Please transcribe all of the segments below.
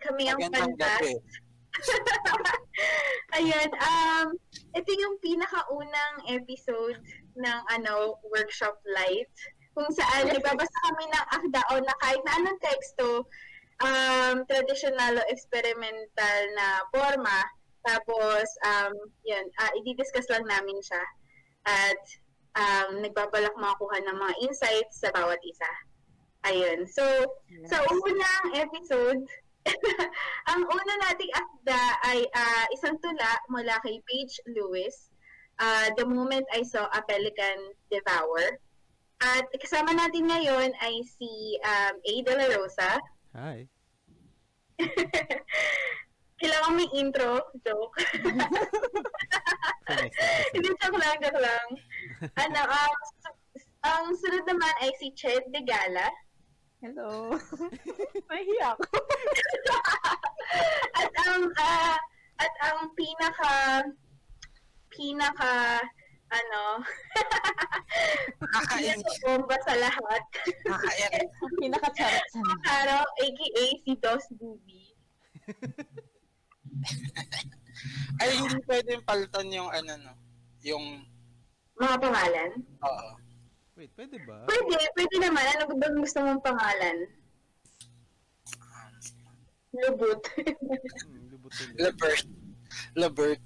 kami ang Magandang. Fantas. Ayun, um, ito yung pinakaunang episode ng ano workshop light kung saan nagbabasa kami ng akda o na kahit na anong teksto um, traditional o experimental na forma tapos um, yun, uh, i-discuss lang namin siya at um, nagbabalak makakuha ng mga insights sa bawat isa. Ayun. So, Yes. sa unang episode, ang una nating akda ay ah, isang tula mula kay Paige Lewis, ah, The Moment I Saw a Pelican Devour. At kasama natin ngayon ay si um, A. De La Rosa. Hi. Kailangan may intro. Joke. Hindi, joke lang, joke lang. ano, um, ang sunod naman ay si Ched De Gala. Hello. Nahiya ako. at ang ah, at ang pinaka pinaka ano Nakakainis. pinaka bomba sa lahat Nakakainis. Pinaka-charot sa mga. Karo aka si Dos Dubi Ay, hindi pwedeng palitan yung ano, no? Yung, mga pangalan oo. Wait, pwede ba? pwede pwede naman ano ba gusto mong pangalan Lubot Hmm, lubutin. Labert. Labert.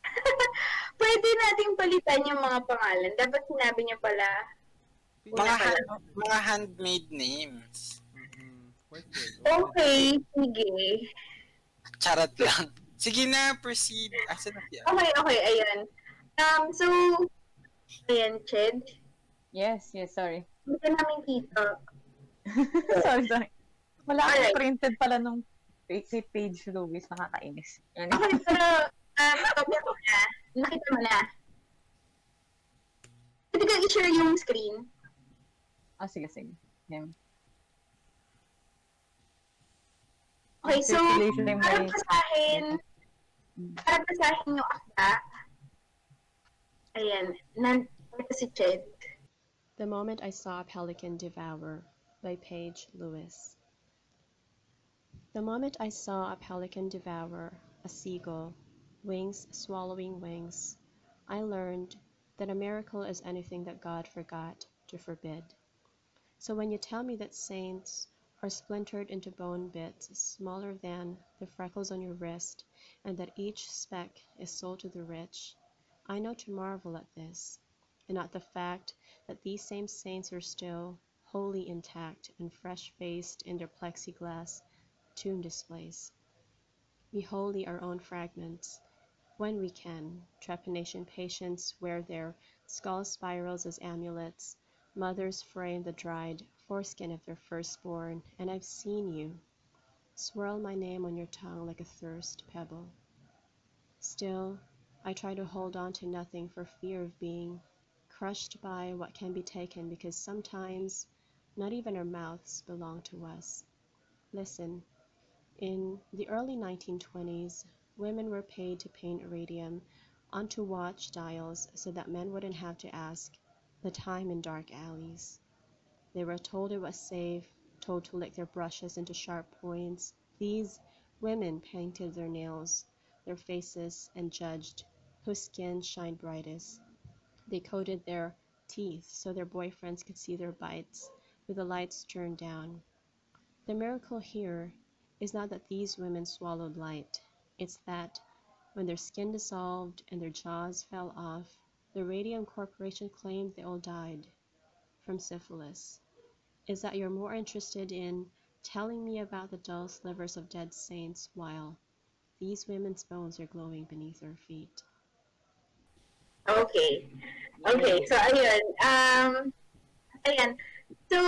pwede nating palitan yung mga pangalan dapat sinabi niyo pala Mga, hand, mga handmade names. Word. okay sige Charot lang. Sige na, proceed. Asa na siya? okay okay ayan um so ayan Ched Yes, yes, sorry. hindi ka namin kita sorry, sorry. Wala akong printed pala nung kay Page Lewis. Nakakainis. Okay, pero um, copy ko na. Nakita mo na. Pwede ka i-share yung screen. Ah, sige, sige. Yan. Okay, so, Circulation yung para may- basahin, para basahin yung akda, ayan, nan, ito si Ched. The Moment I Saw a Pelican Devour by Paige Lewis. The moment I saw a pelican devour a seagull, wings swallowing wings, I learned that a miracle is anything that God forgot to forbid. So when you tell me that saints are splintered into bone bits smaller than the freckles on your wrist, and that each speck is sold to the rich, I know to marvel at this, and at the fact that these same saints are still wholly intact and fresh faced in their plexiglass tomb displays. We wholly our own fragments. When we can, trepanation patients wear their skull spirals as amulets. Mothers frame the dried foreskin of their firstborn, and I've seen you swirl my name on your tongue like a thirst pebble. Still, I try to hold on to nothing for fear of being crushed by what can be taken because sometimes not even our mouths belong to us. Listen, in the early 1920s, women were paid to paint iridium onto watch dials so that men wouldn't have to ask the time in dark alleys. They were told it was safe, told to lick their brushes into sharp points. These women painted their nails, their faces, and judged whose skin shined brightest. They coated their teeth so their boyfriends could see their bites with the lights turned down. The miracle here is not that these women swallowed light, it's that when their skin dissolved and their jaws fell off, the Radium Corporation claimed they all died from syphilis. Is that you're more interested in telling me about the dull slivers of dead saints while these women's bones are glowing beneath our feet? Okay. Okay, so ayun. Um, ayan. So,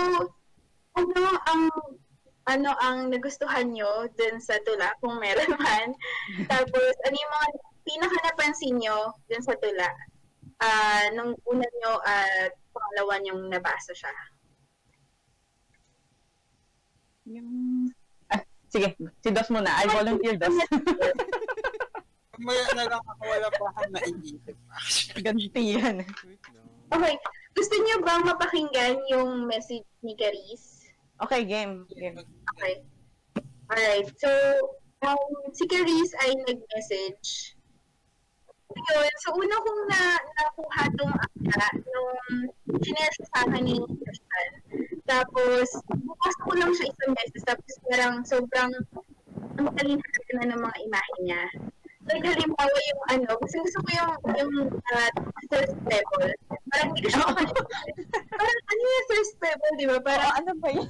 ano ang ano ang nagustuhan nyo dun sa tula, kung meron man. Tapos, ano yung mga pinaka napansin nyo dun sa tula? Ah, nung una nyo at pangalawa nyong nabasa siya. Yung... Ah, sige, si Dos muna. I volunteer, Dos. Maya na lang ako, wala pa akong naiisip. Ganti yan. Okay. Gusto nyo bang mapakinggan yung message ni Caris? Okay, game. Game. Okay. Alright, so, um, si Carice ay nag-message. Ayun, so una kong na, nakuha tong akta nung sinare sa akin ni Christian. Tapos, bukas ko lang siya isang beses. Tapos parang sobrang ang kalinhagan na ng mga imahe niya. Like, halimbawa yung ano, kasi gusto ko yung, yung uh, first level. Parang hindi ko siya Parang ano yung first level, di ba? Parang ano ba yun?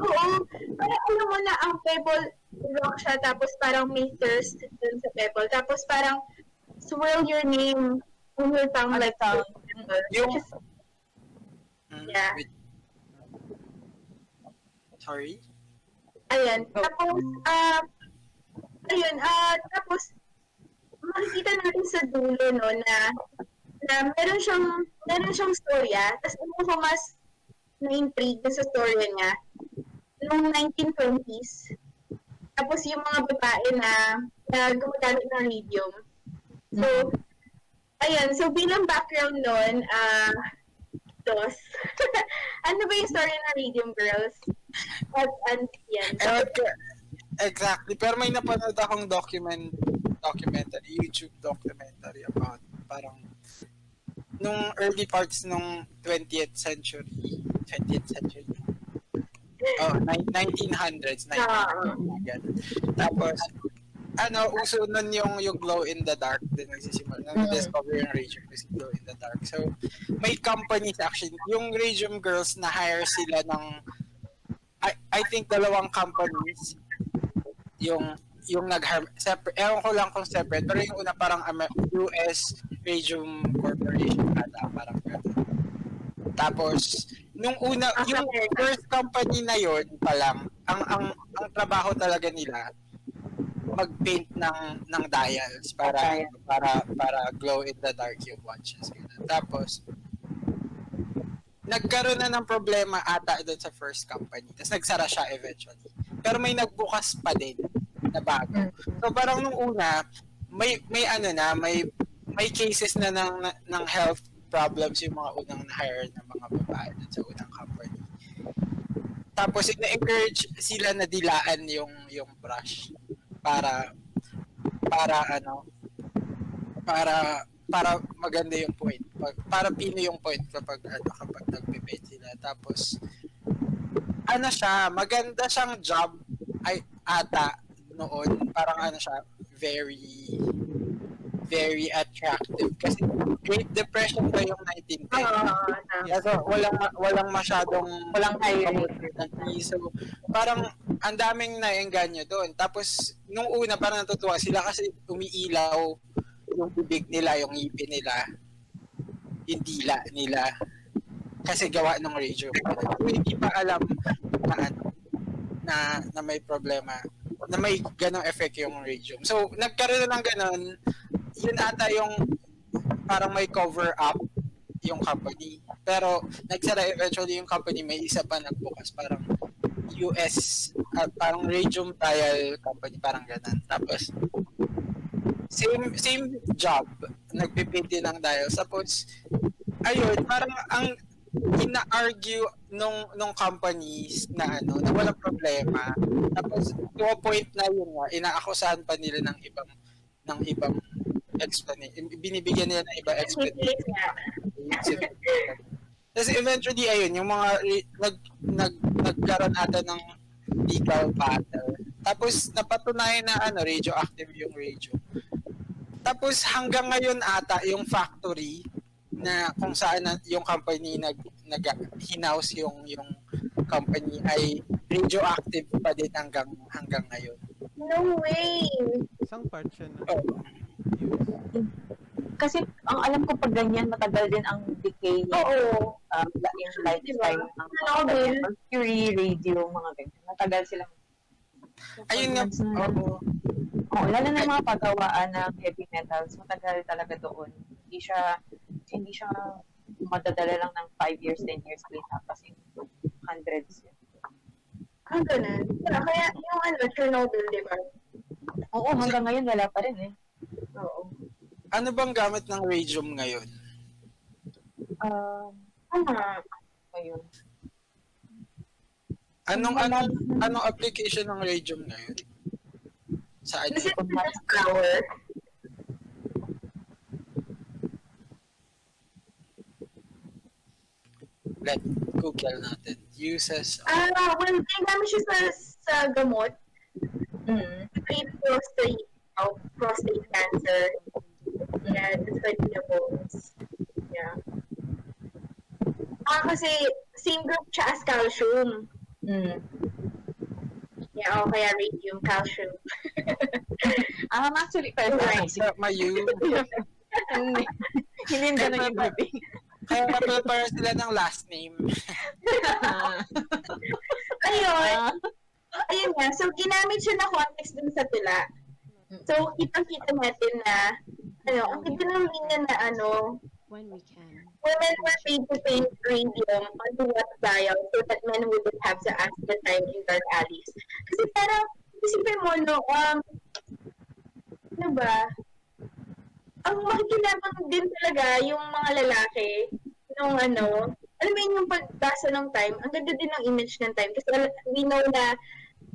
Oo. Parang alam mo na ang pebble rock siya, tapos parang may thirst dun sa pebble. Tapos parang swirl your name on your tongue like tongue. Yung- Mm, Yeah. wait. Sorry? Ayan. Tapos, ah, ayun, ah, tapos, makikita natin sa dulo, no, na, na meron siyang, meron siyang storya, tapos ano ko mas na-intrigue sa storya niya, noong 1920s, tapos yung mga babae na, na gumagamit ng radium. So, ayan, so bilang background nun, ah, dos. ano ba yung story ng Radium Girls? At, and, yan. Ko, exactly. Pero may napanood akong document, documentary, YouTube documentary about parang nung early parts nung 20th century, 20th century. Oh, ni- 1900s, 1900s. Ah. ganun. Tapos, ano, uso nun yung, yung glow in the dark din nagsisimula. Nang discover yung Radium kasi glow in the dark. So, may companies actually, yung Radium Girls na hire sila ng I, I think dalawang companies yung yung nag separate ewan ko lang kung separate pero yung una parang US Radium Corporation ata parang ganun. tapos nung una Ah, yung first company na yon pa lang ang ang ang trabaho talaga nila mag-paint ng ng dials para para para glow in the dark yung watches ganun. tapos nagkaroon na ng problema ata doon sa first company. Tapos nagsara siya eventually. Pero may nagbukas pa din na bago. So parang nung una, may may ano na, may may cases na ng ng health problems yung mga unang na-hire ng mga babae sa unang company. Tapos ina-encourage sila na dilaan yung yung brush para para ano para para maganda yung point. Pag, para pino yung point kapag ano kapag nagpe-paint sila. Tapos ano siya, maganda siyang job ay ata noon. Parang ano siya, very very attractive kasi Great Depression pa yung 1910. Oo, Yeah, so walang walang masyadong Walang hiring. So, parang ang daming naengganyo doon. Tapos, nung una, parang natutuwa sila kasi umiilaw yung bibig nila, yung ngipin nila, yung dila nila. Kasi gawa ng radio. Hindi pa alam na ano, na, na may problema, na may ganong effect yung radium. So, nagkaroon na ng ganon, yun ata yung parang may cover up yung company. Pero nagsara eventually yung company, may isa pa nagbukas parang US, at parang Radium Trial Company, parang ganun. Tapos, same same job, nagpipinti ng dials. Tapos, ayun, parang ang ina-argue nung nung companies na ano, na walang problema. Tapos, to a point na yun nga, inaakusahan pa nila ng ibang ng ibang explanation. Binibigyan nila ng ibang explanation. Tapos eventually, ayun, yung mga nag, nag, nagkaroon ata ng legal battle. Tapos napatunayan na ano, radioactive yung radio. Tapos hanggang ngayon ata yung factory na kung saan na, yung company nag nag hinaus yung yung company ay radioactive pa din hanggang hanggang ngayon. No way! Isang part siya ng Oh. Kasi ang alam ko pag ganyan, matagal din ang decay niya. Oo. Um, yung lifetime ng mga Nobel. Mercury, radio, mga ganyan. Matagal silang ayun nga. Na- Oo. Oo, lalo na mga pagawaan ng heavy metals, matagal talaga doon. Hindi siya, hindi siya madadala lang ng 5 years, 10 years clean up kasi hundreds yun. Ah, ganun. Yeah, kaya yung ano, Chernobyl, di ba? Oo, hanggang ngayon wala pa rin eh. Oo. Ano bang gamit ng radium ngayon? Um, Ah, ayun. Anong, anong, anong application ng radium ngayon? Saan Kasi yun? it's flower. Let Google natin. Uses of... Ah, well, ginagamit siya sa, sa gamot. Mm. Treat prostate, oh, prostate cancer. Yeah, bones. Yeah. Ah, kasi same group siya as calcium. Mm. Yeah, oh, kaya radium, calcium. Um, actually, pero Right. Sa Mayu. hindi. Hindi yung grouping. Kaya prepare sila ng last name. Ayun. Ayun nga. So, ginamit siya na context dun sa tula. So, kitang-kita natin na, ano, ang ganda ng linya na, ano, when we can. women were paid to paint radium onto what dial so that men wouldn't have to ask the time in dark alleys. Kasi parang, isipin mo, no, um, ano ba, ang makikinabang din talaga yung mga lalaki nung ano, alam mo yun yung pagbasa ng time, ang ganda din ng image ng time kasi we know na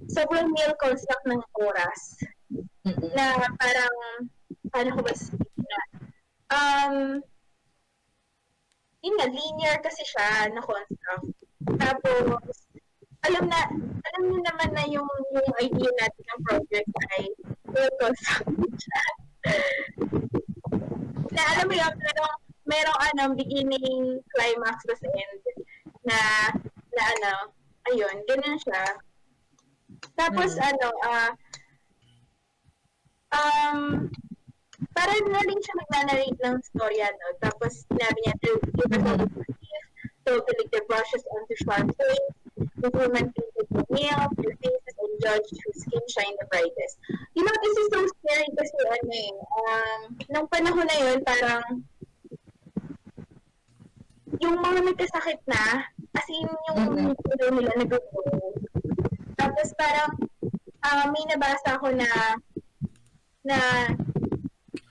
sobrang male construct ng oras na parang, paano ko ba sabihin na, um, yun nga, linear kasi siya na construct. Tapos, alam na, alam niyo naman na yung, yung idea natin ng project ay full construct siya. na alam mo yun, merong, merong ano, beginning, climax, tapos end. Na, na ano, ayun, ganun siya. Tapos, Mm. ano, ah, um, parang na rin siya nag-narrate ng storya, no? Tapos, sinabi niya, to give brief, totally the brushes onto sharp things, woman painted the nails, their faces, and judged whose skin shine the brightest. You know, this is so scary kasi, ano eh, um, nung panahon na yun, parang, yung mga nagkasakit na, as in, yung Mhm. mm nila nag-grow. Tapos parang, ah, may nabasa ako na, na,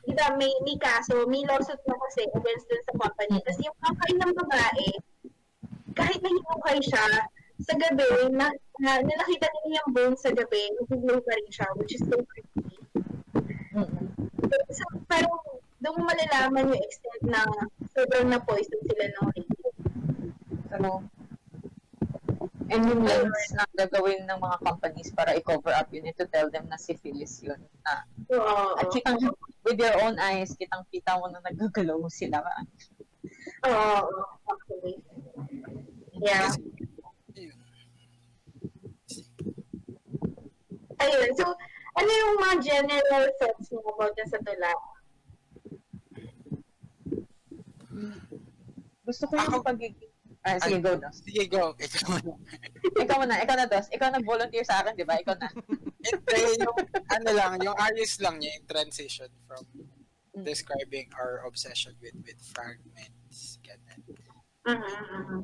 di ba, may, may kaso, may lawsuit na kasi against dun sa company. Tapos yung kakay ng babae, kahit nahinukay siya, sa gabi, na, na, na nakita nila yung bone sa gabi, nag-glow pa rin siya, which is so creepy. Mm-mm. So, parang, doon malalaman yung extent na sobrang na-poison sila ng radio. Ano? And yung lens na gagawin ng mga companies para i-cover up yun, to tell them na syphilis yun. Na, Oo. at kitang, with your own eyes, kitang-kita mo na nagagalaw sila. Oo, actually. Yeah. Ayun. So, ano yung mga general thoughts mo about sa tula? Gusto ko yung Ako- pagiging... Ah, sige, go, Dos. Sige, go. Ikaw na. Ikaw na, ikaw na, Dos. Ikaw nag-volunteer sa akin, di ba? Ikaw na. Hindi, yung, ano lang, yung ayos lang niya, yung transition from describing our obsession with with fragments, ganun. Mhm, mhm.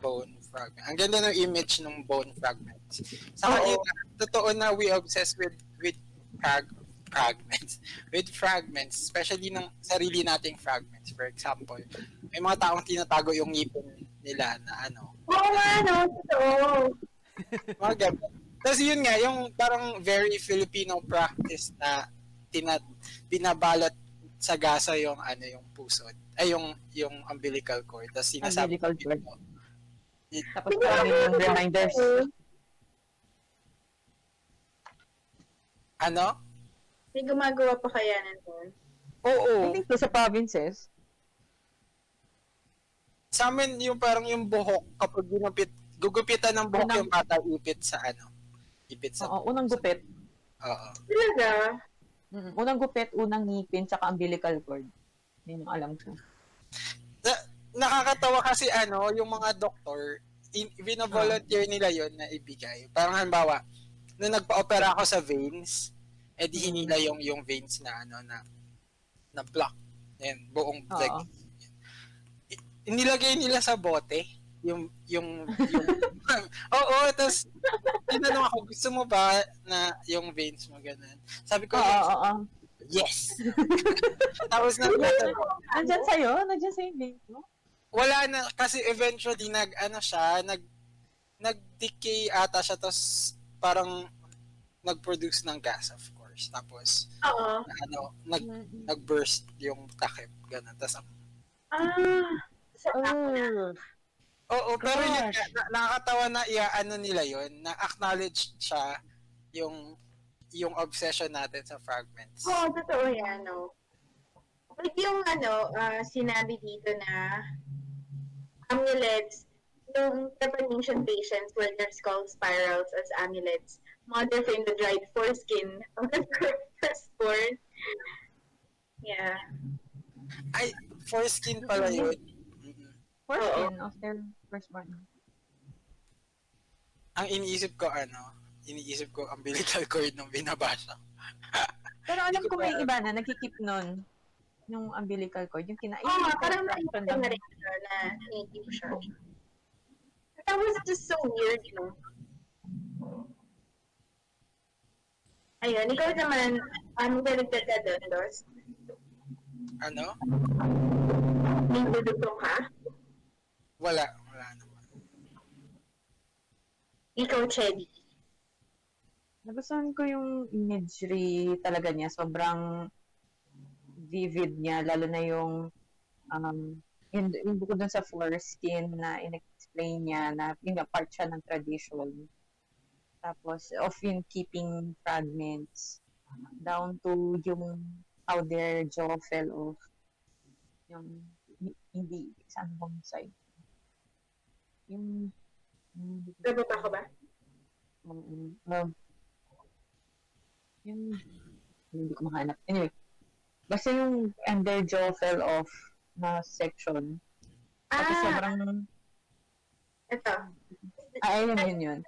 bone fragment. Ang ganda ng image ng bone fragments. Oo. yun, totoo na we obsess with with frag fragments. With fragments, especially ng sarili nating fragments. For example, may mga taong tinatago yung ngipin nila na ano, Oo nga, no? Totoo. mga ganun. Tapos yun nga, yung parang very Filipino practice na tinat binabalot sa gasa yung ano yung puso ay yung yung umbilical cord tapos sinasabi Umbilical cord. Tapos marami yung reminders. ano May gumagawa pa kaya nandun? oo I think sa provinces. Sa amin, yung parang yung buhok, kapag ginupit, gugupitan ng buhok Unang- yung bata, ipit sa ano? Ipit sa... Oo, unang gupit. Oo. Talaga? Mm, unang gupit, unang ngipin, tsaka umbilical cord. Yun yung alam ko. Na- nakakatawa kasi ano, yung mga doktor, in, binavolunteer nila yon na ibigay. Parang halimbawa, nung nagpa-opera ako sa veins, eh di hinila yung, yung veins na ano, na, na block. Yan, buong Oo. leg. Inilagay nila sa bote yung yung yung Oo, tapos tinanong ako, gusto mo ba na yung veins mo ganun? Sabi ko, Oo, yes. oo, yes. tapos na, Nandyan sa'yo? Nandyan sa'yo yung link mo? Wala na kasi eventually nag ano siya nag nag-decay ata siya tapos parang nag-produce ng gas of course. Tapos Oo. ano, nag nag-burst yung takip ganun. Tapos Ah. So, Oh. Oo, pero yun, Gosh. na, nakakatawa na iya ano nila yon na acknowledge siya yung yung obsession natin sa fragments. Oo, totoo yan, no. Like yung ano, ah, sinabi dito na amulets, yung trepanation patients wear their skull spirals as amulets, modifying the dried foreskin of the firstborn. Yeah. Ay, foreskin pala yun. Mm-mm. Foreskin of their firstborn. Ang iniisip ko ano, iniisip ko umbilical cord nung binabasa. Pero alam ko may iba na nagkikip nun yung umbilical cord. Yung kina... Oo, oh, parang lang. na rin na native siya. That was just so weird, you know. Ayun, ikaw naman, ano ba nagtata doon, Dos? Ano? May dudugtong ka? Wala, wala naman. Ikaw, Chedi. Nagustuhan ko yung imagery talaga niya. Sobrang vivid niya. Lalo na yung um, yung, yung bukod dun sa foreskin na in-explain niya na yung part siya ng tradition. Tapos, of yung keeping fragments down to yung how their jaw fell off. Yung hi- hindi, saan bang side? Yung, Nababa ka ba? Mm, um, yung, hindi ko mahanap. Anyway, basta yung and their jaw fell off na section. Kasi Ah, sobrang, ito. ah, ayun yun yun.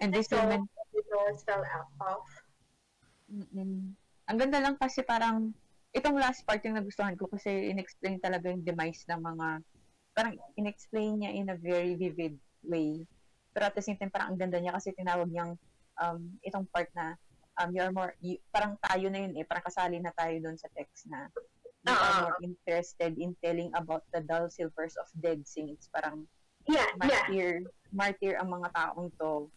And this woman- the nose fell out off. Mm-mm. Ang ganda lang kasi parang, itong last part yung nagustuhan ko kasi in-explain talaga yung demise ng mga, parang in-explain niya in a very vivid way. Pero at the same time, parang ang ganda niya kasi tinawag niyang um, itong part na um, you're more, you, parang tayo na yun eh, parang kasali na tayo doon sa text na you Oo. are more interested in telling about the dull silvers of dead saints. Parang Yeah, yeah. martyr, martyr ang mga taong to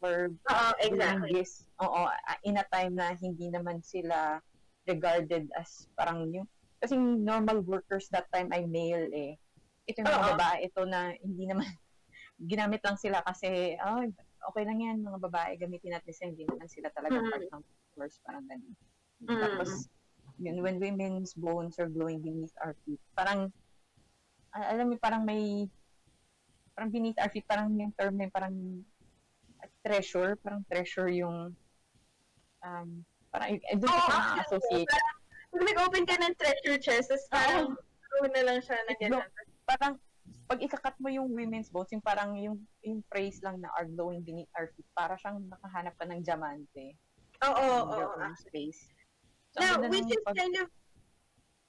for doing exactly. this, oo, ah, in a time na hindi naman sila regarded as parang yung, kasi normal workers that time ay male eh. Ito yung mga babae, ito na hindi naman, ginamit lang sila kasi, oh, okay lang yan, mga babae, gamitin natin sila, hindi naman sila talaga Mhm. part ng workers, parang ganun. Mm. Tapos, yun, when women's bones are glowing beneath our feet, parang, ah, alam mo, parang may, parang beneath our feet, parang yung term na parang ah, treasure, parang treasure yung, um, parang, eh, doon Oo, ko actually, na-associate. parang, nag-open ka ng treasure chest, tapos parang, oh. na lang siya na gano'n. Parang, pag ikakat mo yung women's bones, yung parang yung, yung phrase lang na are glowing beneath our feet, para siyang nakahanap ka ng diamante. Oo, your oo. own space. So, Now, which is pag- kind of,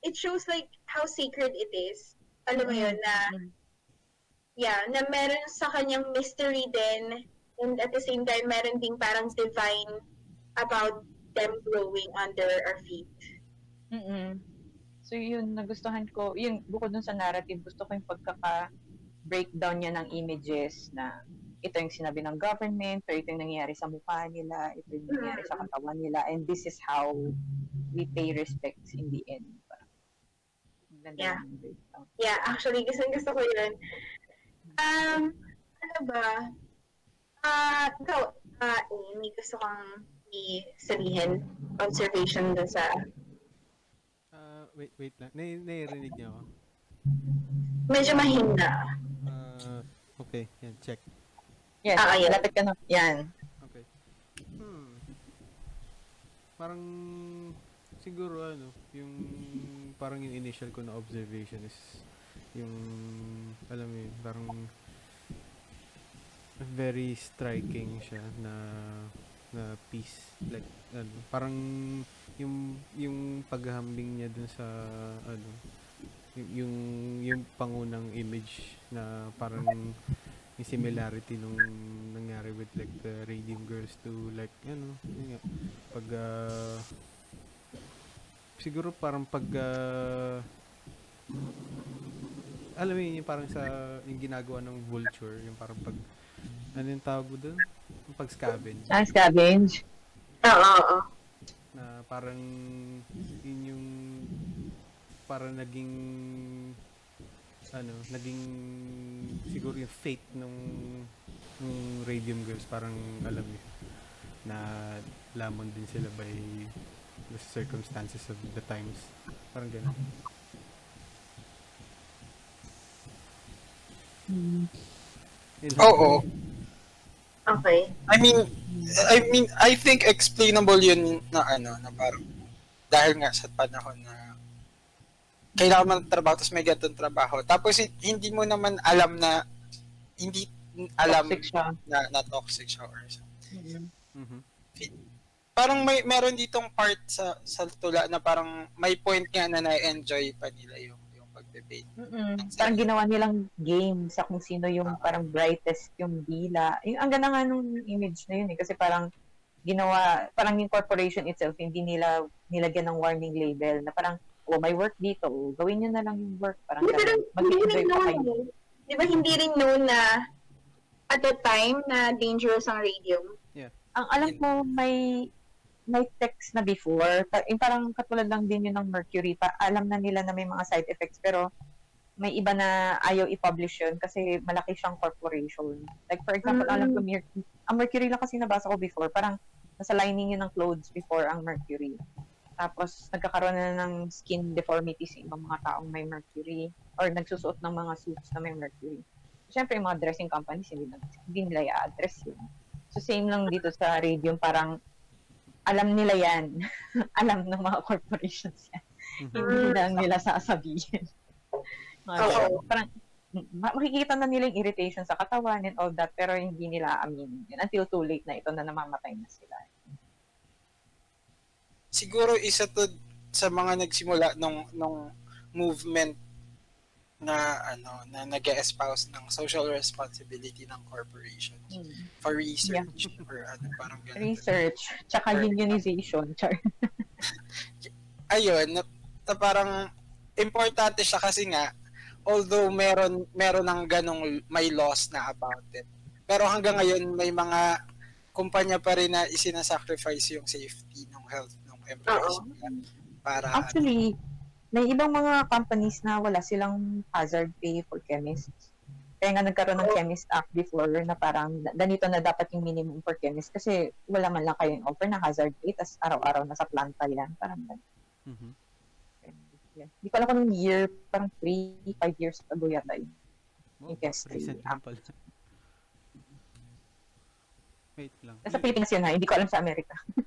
it shows like how sacred it is. Alam mo yun, na, Mm. yeah, na meron sa kanyang mystery din, and at the same time, meron ding parang divine about them glowing under our feet. mm So yun, nagustuhan ko, yun, bukod dun sa narrative, gusto ko yung pagkaka-breakdown niya ng images na ito yung sinabi ng government, or ito yung nangyayari sa mukha nila, ito yung nangyayari sa katawan nila, and this is how we pay respects in the end. Ganda Yeah. Yeah, actually, gusto gusto ko yun. Um, ano ba? Ah, ikaw, ah, eh, may gusto kang i-sabihin, observation dun sa, Ah, wait, wait lang. Nai nairinig niyo ako? medyo mahina. Ah, okay, yan, check. Yes, Ah, ayan. lapit ka na. Yan. Okay. Hmm. Parang, siguro ano, yung, parang yung initial ko na observation is, yung, alam mo yun, parang, very striking siya na, na piece. Like, ano, parang, yung, yung paghahambing niya dun sa, ano, yung, yung pangunang image na parang, yung similarity nung nangyari with like the Radium Girls to like ano yun nga pag ah, siguro parang pag ah, alam mo yun yung parang sa yung ginagawa ng vulture yung parang pag ano yung tawag doon? Yung pag-scavenge. Ah, scavenge. Oo, oo. Na parang yun yung parang naging ano, naging siguro yung fate nung nung Radium Girls parang alam niyo na lamon din sila by the circumstances of the times. Parang ganun. Yun. Oo. Okay. I mean, I mean, I think explainable yun na ano, na parang dahil nga sa panahon na kailangan mo ng trabaho tapos may ganitong trabaho. Tapos hi- hindi mo naman alam na hindi alam Toxic siya. na, na toxic siya or something. Mhm. Parang may meron ditong part sa sa tula na parang may point nga na na-enjoy pa nila yung pag-debate. Mm-mm. Parang ginawa nilang game sa kung sino yung parang brightest yung dila. Yung, ang ganda nga nung image na yun eh. Kasi parang ginawa, parang yung corporation itself, hindi nila nilagyan ng warning label na parang, oh, may work dito. Oh, gawin nyo na lang yung work. Parang rin Mag-enjoy pa known, kayo. eh. di ba hindi rin known na at the time na dangerous ang radium. Ang alam ko, may may text na before. Yung parang katulad lang din yun ng Mercury. Pa, alam na nila na may mga side effects pero may iba na ayaw i-publish yun kasi malaki siyang corporation. Like for example, Mm. alam ko, Mer- ang Mercury lang kasi nabasa ko before, parang nasa lining yun ng clothes before ang Mercury. Tapos nagkakaroon na ng skin deformities sa ibang mga taong may Mercury or nagsusuot ng mga suits na may Mercury. Siyempre, yung mga dressing companies, hindi, na, hindi nila i-address yun. So, same lang dito sa radium, parang alam nila yan. alam ng mga corporations yan. Mhm. Hindi lang nila sasabihin. Oo. Parang, ma- makikita na nila yung irritation sa katawan and all that, pero hindi nila aminin yun until too late na ito na namamatay na sila. Siguro isa to sa mga nagsimula nung nung movement na ano na nag-espouse ng social responsibility ng corporations for research or ano parang ganun. Research, tsaka unionization. Char. ayun, na, na parang importante siya kasi nga although meron meron ng ganong may laws na about it. Pero hanggang ngayon may mga kumpanya pa rin na isinasacrifice yung safety ng health ng employees nila para Actually, may ibang mga companies na wala silang hazard pay for chemists. Kaya nga nagkaroon ng Chemist Act before na parang ganito na dapat yung minimum for chemist kasi wala man lang kayong offer na hazard pay tas araw-araw nasa planta yan. Parang ganun. Mhm. Yeah. Hindi ko alam kung year, parang 3, 5 years ago yata yun. Oh, Yes, recent lang pala. Wait lang. Nasa Pilipinas yun ha, hindi ko alam sa Amerika.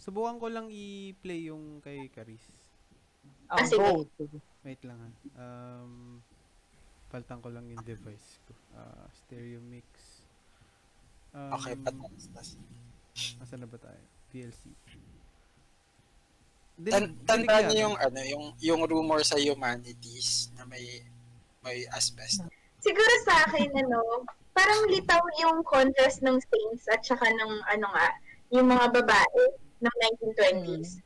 Subukan ko lang i-play yung kay Caris. Oh, Ah, sige. go. Wait lang ha. Um, paltan ko lang yung device ko. Ah, stereo mix. Um, okay patas. Asan na ba tayo? PLC. Tan Dinig- tandaan niyo yata. yung ano yung yung rumor sa humanities na may may asbestos. Siguro sa akin, ano, parang litaw yung contrast ng saints at saka ng, ano nga, yung mga babae ng 1920s.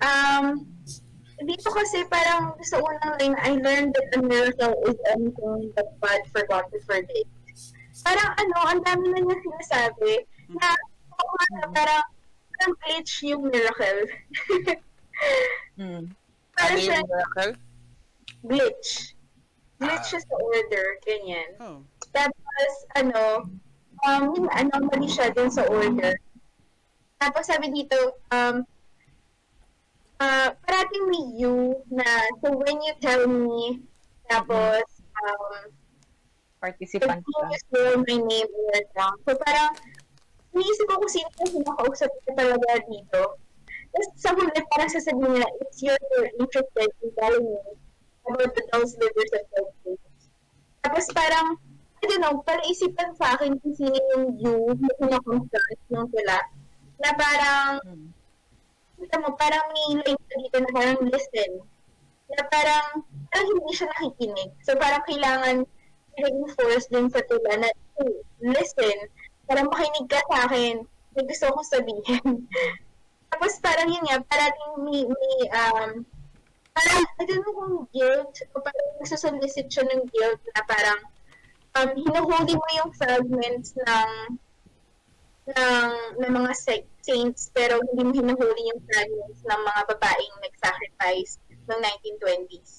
Um, dito kasi parang sa unang line, I learned that a miracle is anything that God forgot to forget. Parang ano, ang dami na niya sinasabi na, oo nga na, parang, parang glitch yung miracle. Hmm. Ano parang siya, yung miracle? glitch. Glitch Ah. siya sa order, ganyan. Oh, Tapos, ano, um, yun, anomaly siya dun sa order. Tapos sabi dito, um, uh, parating may you na, so when you tell me, tapos, um, Participant continuous know my name your tongue. So parang, iniisip ko kung sino yung sinakausap ko talaga dito. Tapos sa huli, parang sasabihin nila, it's your you're interested in telling me about the those livers of the place. Tapos parang, I don't know, parang isipan sa akin kung sino yung you na kinakonfront ng tula. Na parang, Hmm. kita mo, parang may line pa dito na parang listen. Na parang, parang hindi siya nakikinig. So parang kailangan reinforce din sa tula na, hey, listen, parang makinig ka sa akin. May gusto akong sabihin. Tapos parang yun nga, parating may, may um, parang, I don't know kung guilt, o parang nagsasolicit siya ng guilt na parang, um, hinuhuli mo yung fragments ng ng, ng mga sa- saints pero hindi mo hinuhuli yung fragments ng mga babaeng nag-sacrifice noong 1920s.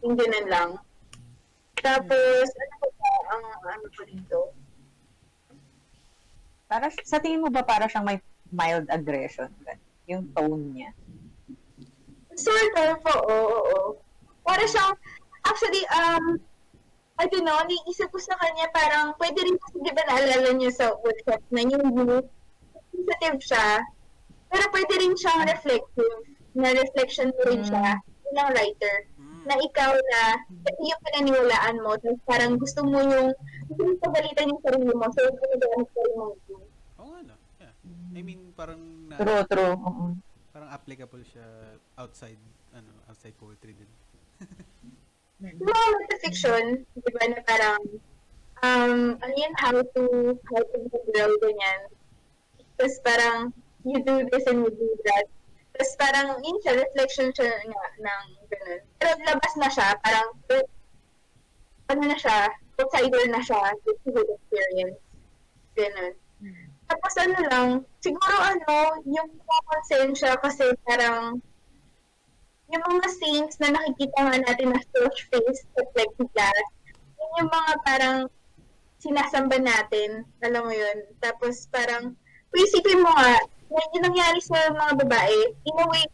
Yung ganun lang. Tapos, ano ba ba ang ano ko dito? Para, sa tingin mo ba para siyang may mild aggression? Yung tone niya. Sort of, oo, oo, oo. Para siyang, actually, um, I don't know, naisip ko sa kanya, parang, pwede rin kasi, di ba naalala niyo sa workshop na yung youth, sensitive siya, pero pwede rin siyang reflective, na reflection mo rin siya, ng writer, na ikaw na, ito yung pinaniwalaan mo, tapos parang gusto mo yung, gusto mo pagalitan yung sarili mo, so gusto mo yung sarili mo. Oo nga no. Yeah. I mean, parang na, True, true. oo. parang applicable siya outside ano, outside poetry din. Yung mga metafiction, di ba, na parang, um, ano yun, how to, how to be girl, ganyan. Tapos parang, you do this and you do that. Tapos parang, yun siya, reflection siya nga, ng ganun. Pero labas na siya, parang, ano na siya, outsider na siya, with his experience. Ganun. Tapos ano lang, siguro ano, yung konsensya kasi parang, yung mga saints na nakikita nga natin na face at plexiglass, yun yung mga parang sinasamba natin, alam mo yun. Tapos parang, kung isipin mo nga, yung nangyari sa mga babae, in a way,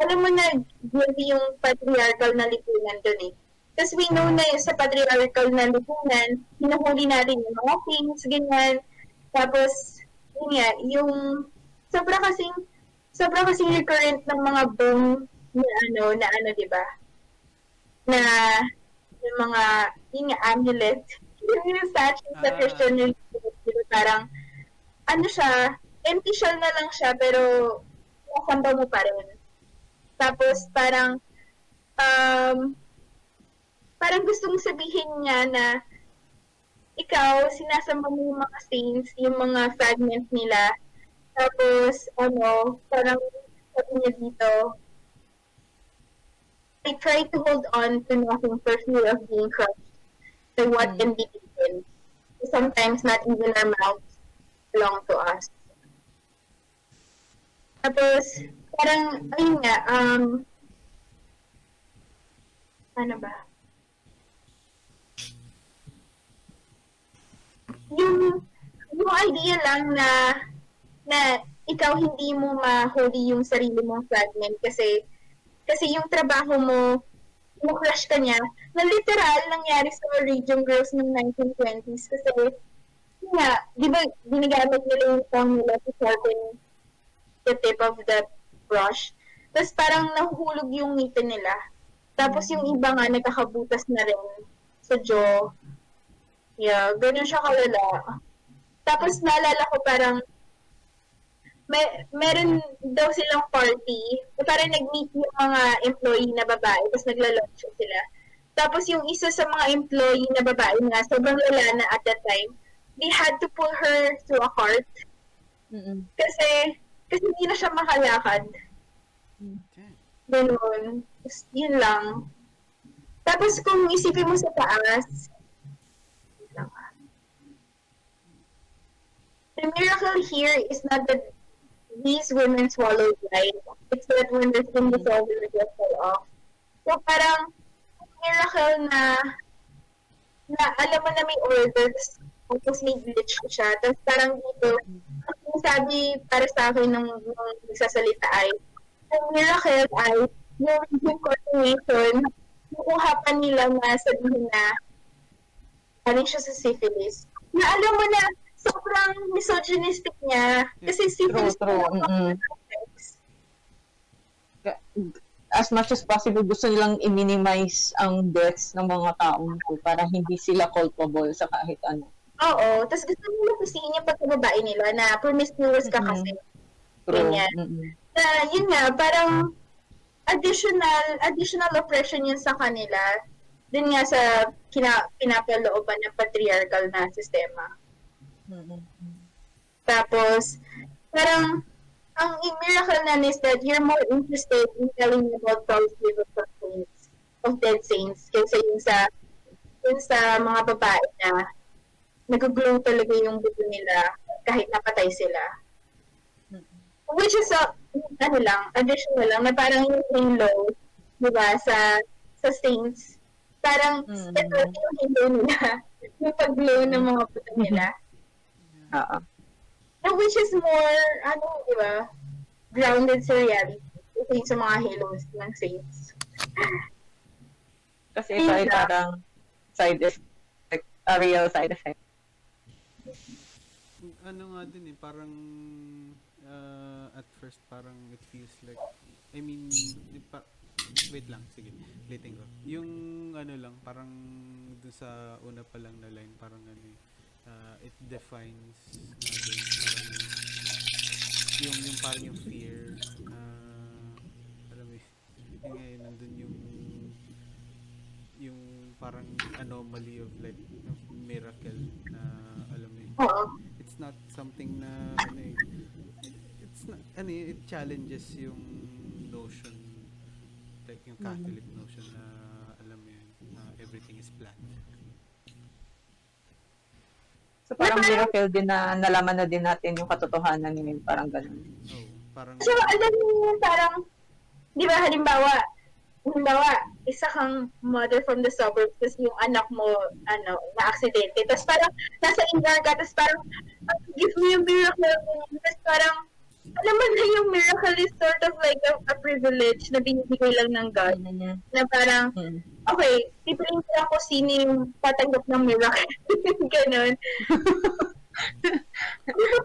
alam mo na guilty yung patriarchal na lipunan dun eh. Kasi we know na sa patriarchal na lipunan, hinuhuli natin yung mga things, ganyan. Tapos, yun nga, yung sobra kasing sobra kasing recurrent ng mga boom na ano, na ano, di ba? Na yung mga, yung nga, amulet. Yung statue sa Ah. Christian religion, di ba, parang, ano siya, empty shell na lang siya, pero nasamba mo pa rin. Tapos, parang, um, parang gustong sabihin niya na ikaw, sinasamba mo yung mga saints, yung mga fragments nila. Tapos, ano, parang sabi niya dito, I try to hold on to nothing for fear of being crushed by what can be taken. Sometimes not even our mouths belong to us. Tapos, parang, ayun nga, um, ano ba? Yung, yung idea lang na, na ikaw hindi mo ma-holy yung sarili mong fragment kasi, kasi yung trabaho mo, mo-crush ka niya, na literal nangyari sa Norwegian girls ng 1920s kasi, nga, di ba, ginagamit nila yung formula to sharpen the tip of the brush. Tapos parang nahuhulog yung ngipin nila. Tapos yung iba nga nagkakabutas na rin sa jaw. Yeah, ganun siya kalala. Tapos naalala ko parang may, meron daw silang party. Parang nag-meet yung mga employee na babae, tapos nagla-lunch sila. Tapos yung isa sa mga employee na babae na sobrang lala na at that time, they had to pull her to a cart Mm-mm. kasi kasi hindi na siya makalakad. Okay. Ganun. Tapos, yun lang. Tapos kung isipin mo sa taas, ah. the miracle here is not that these women swallowed light. It's that when the skin dissolved, they just fell off. So parang miracle na na alam mo na may orders tapos may glitch siya. Tapos parang dito, ang sabi para sa akin nung, nung nagsasalita ay, ang miracle ay yung, yung coordination, nakuha pa nila na sabihin na galing siya sa syphilis. Na alam mo na, sobrang misogynistic niya. Kasi syphilis True, true. As much as possible, gusto nilang i-minimize ang deaths ng mga taong to para hindi sila culpable sa kahit ano. Oo. Tapos gusto nila kusihin yung pagkababae nila na promiscuous ka Mhm. kasi. True. Ganyan. Mm-mm. Na, yun nga, parang additional additional oppression yun sa kanila. Dun nga sa kina, pinapalooban ng patriarchal na sistema. Mm-mm. Tapos, parang, ang miracle na is that you're more interested in telling me about those living of saints, of dead saints, kaysa yung sa dun sa mga babae na nag-glow talaga yung buto nila kahit napatay sila. Which is a, ano lang, additional lang, na parang yung halo, di ba, sa, sa Saints, parang Mm. ito yung halo nila, yung pag-glow ng mga buto nila. Oo. And which is more, ano, di ba, grounded sa reality. Ito yung sa mga halos ng Saints. Kasi ito ay parang side effect, a real side effect. ano nga din eh, parang uh, at first parang it feels like, I mean, di pa, wait lang, sige, ulitin ko. Yung ano lang, parang dun sa una pa lang na line, parang ano eh, uh, it defines parang yung, yung parang yung fear, uh, alam mo, yun yun nga yun, nandun yung yung parang anomaly of like miracle na alam mo yun, it's not something na ano eh, it's not ano eh, it challenges yung notion like yung Catholic notion na alam mo yun na everything is planned So parang miracle din na nalaman na din natin yung katotohanan yun, parang ganun. oh parang So, alam mo, parang, di ba, halimbawa, halimbawa, isa kang mother from the suburbs, tapos yung anak mo, ano, na-aksidente, tapos parang, nasa Ingar ka, tapos parang, "Ah, give me a miracle, tapos parang, alam mo na yung miracle is sort of like a, a privilege na binibigay lang ng God, na parang, okay, pipiliin ko ako sino yung tatanggap ng miracle. Ganon.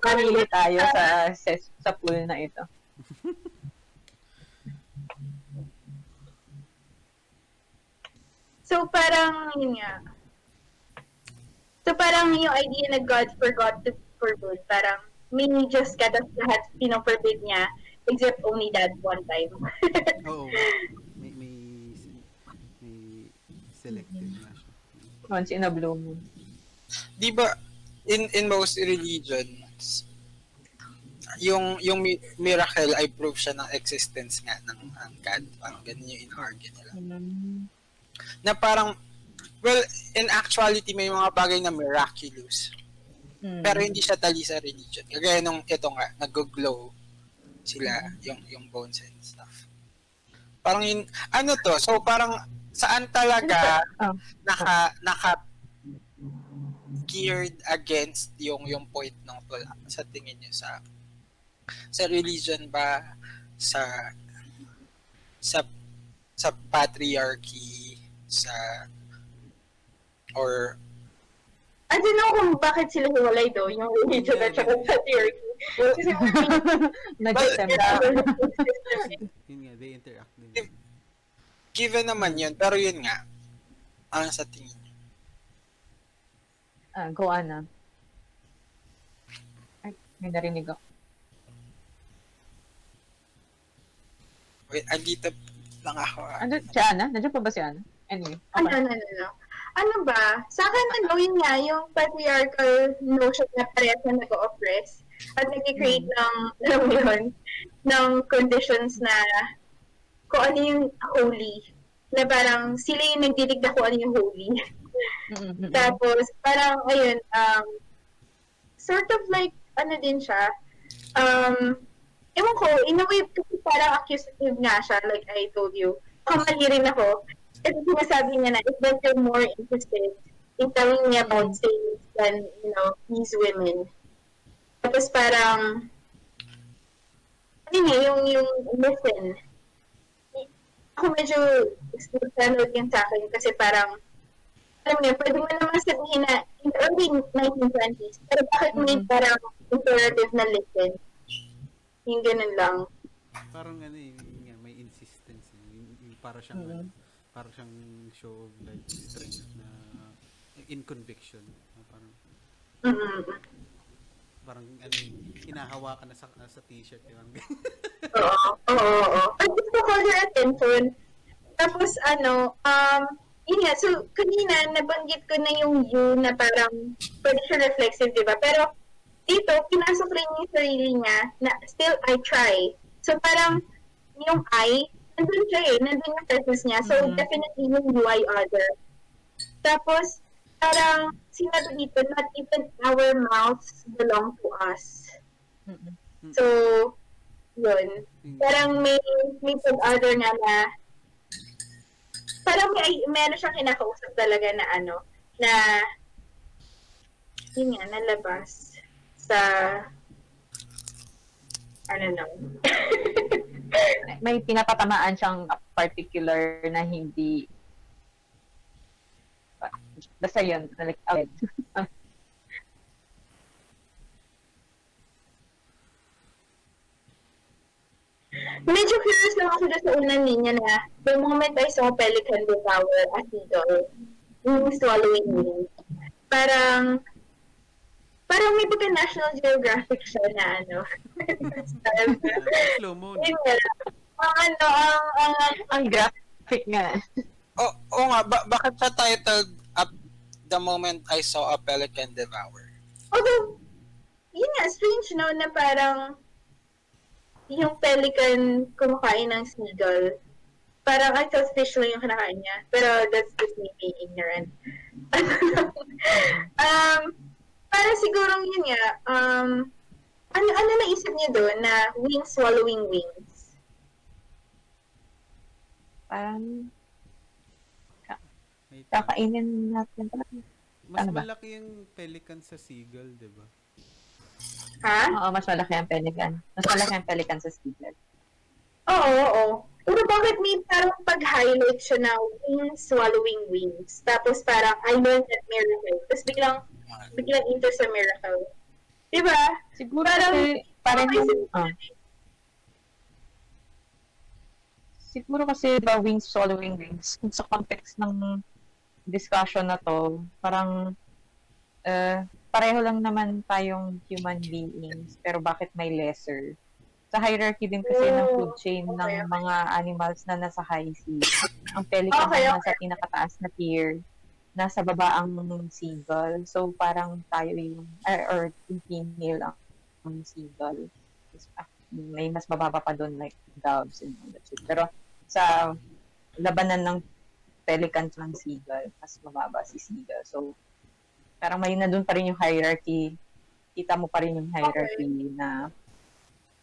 Mamili tayo sa ses- sa pool na ito. So, parang, yun nga. So, parang yung idea na God forgot to forbid, parang, may just cut us lahat pinoforbid niya, except only that one time. oo may may may selective na siya Once in a blue moon. Di ba, in, in most religions, yung yung mi- miracle ay proof siya ng existence nga ng, ng God. Parang ganun yung in-argue nila. Na parang, well, in actuality, may mga bagay na miraculous. Hmm. Pero hindi siya tali sa religion. Kagaya nung ito nga, nag-glow sila, yung, yung bones and stuff. Parang yun, ano to, so parang saan talaga Oh. naka, naka geared against yung yung point ng tula sa tingin niyo sa sa religion ba sa sa sa patriarchy sa or I don't know kung bakit sila hiwalay do, yung religion at saka patriarchy. Kasi Nag-sembra. yun nga they interact din given naman yun pero yun nga ano sa tingin niyo ah, go Ana. Ay, may narinig ako. wait andito lang ako. Ano, si Ana? Nandiyan pa ba si Ana? Anyway. ano, Okay. ano, ano, ano. Ano ba? Sa akin, ano, yun nga, yung patriarchal notion na parehas na nag-oppress at nag-create ng, alam mo yun, ng conditions na kung ano yung holy. Na parang sila yung nagdidigda kung ano yung holy. Tapos, parang, ayun, um, sort of like, ano din siya, um, ewan ko, in a way, parang accusative nga siya, like I told you. Kamali rin ako. Kasi sinasabi niya na, if that you're more interested in telling me about things than, you know, these women. Tapos parang, ano niya, yung, yung listen. Ako medyo standard yun sa akin kasi parang, alam niyo, pwede mo naman sabihin na in the early 1920s, pero bakit may Mhm. parang imperative na listen? Yung ganun lang. parang ano eh, may insistence eh. Yung, yung para siyang Mm. Para siyang show of like strength na in conviction na parang Mm-mm. parang ano eh, hinahawakan na sa sa t-shirt yung Oo, oo, oo. But just to call your attention, tapos ano, um, yun nga, so kanina nabanggit ko na yung you na parang pwede siya reflexive, di ba? Pero dito, pinasok rin yung sarili niya na still I try. So parang yung I, nandun siya eh, nandun yung presence niya. So Mhm. definitely yung I other. Tapos, parang sinabi dito, not even our mouths belong to us. Mm-mm. So, yun. Parang may, may pag-other nga na, parang may, meron siyang kinakausap talaga na ano, na, yun nga, nalabas sa, don't know. May pinapatamaan siyang particular na hindi basta yun, like, awed. Medyo curious lang ako sa unang linya na the moment I saw Pelican devour a seagull, yung swallowing wing, parang parang may pagka National Geographic siya na ano. Slow mo. Yun nga. Ang ano, ang, ang, Ang graphic nga. O, oo nga, ba- bakit siya titled up the moment I saw a pelican devour? although, yun nga, strange no, na parang yung pelican kumakain ng seagull. Parang I thought fish lang yung kinakain niya. Pero that's just me being ignorant. um, parang siguro yun nga, um, ano, ano naisip niya doon na wings swallowing wings? Parang kakainin natin. Mas ano ba? malaki yung pelican sa seagull, di ba? Ha? Oo, mas malaki ang pelican. Mas malaki ang pelican sa seagull. Oo, oo. Pero bakit may parang pag-highlight siya na wings swallowing wings? Tapos parang I learned that miracle. Tapos biglang, biglang into sa miracle. Diba? Siguro Parang- kasi, parang Parang, yung, ah, siguro kasi the wings swallowing wings, kung sa context ng discussion na to, parang eh, pareho lang naman tayong human beings, pero bakit may lesser? Sa hierarchy din kasi ng food chain Oh, ng okay, okay. mga animals na nasa high sea. Ang pelican Okay, na nasa pinakataas na tier, nasa baba ang seagull. So, parang tayo yung, or, or yung female ang. Tapos, ah, may mas mababa pa doon like doves and all that shit. Pero sa labanan ng pelican ng seagull, mas mababa si seagull. So, parang may na doon pa rin yung hierarchy. Kita mo pa rin yung hierarchy na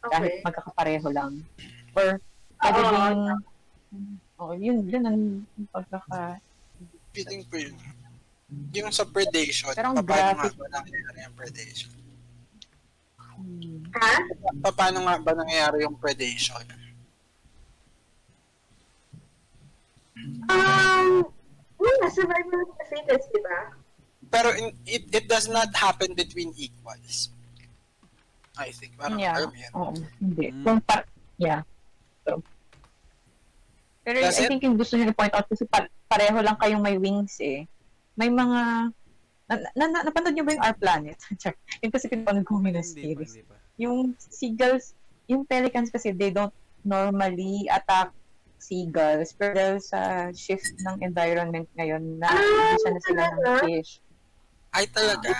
kahit Okay. magkakapareho lang. Or, pwede Oo. din, oh, yun, yun ang pagkaka, Feeling ko yun. Yung sa predation, Pero ang paano nga ba nangyayari yung predation? Ha? Pa- Paano nga ba nangyayari yung predation? Um, wala, survival of the fittest, di ba? Pero in, it, it does not happen between equals. I think. Parang yeah, mo yun. oo, hindi. Mm. Kung par, yeah. So, pero Does I it- think yung gusto nyo point out kasi pa- pareho lang kayong may wings eh. May mga, na, na, na, napanood nyo ba yung Our Planet? Char, yun kasi pinapanood ko yung Hindi pa, series. hindi pa. yung seagulls, yung pelicans kasi they don't normally attack seagulls pero dahil sa shift ng environment ngayon na Ah, na sila ng fish. Ay talaga?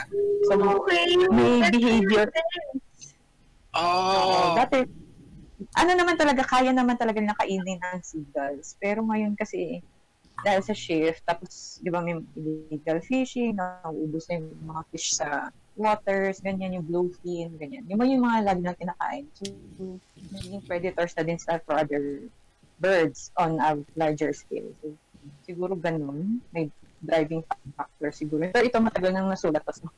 So, Okay. may behavior. Oh. Dati, ano naman talaga, kaya naman talaga nakainin ng seagulls. Pero ngayon kasi, dahil sa shift, tapos, di ba, may illegal fishing, nauubos na yung mga fish sa waters, ganyan, yung bluefin, ganyan. Yung mga yung mga lagi na kinakain. So, naging predators na din sila for other birds on a larger scale. So, siguro ganun. May driving factor siguro. Pero ito matagal nang nasulat. Tapos,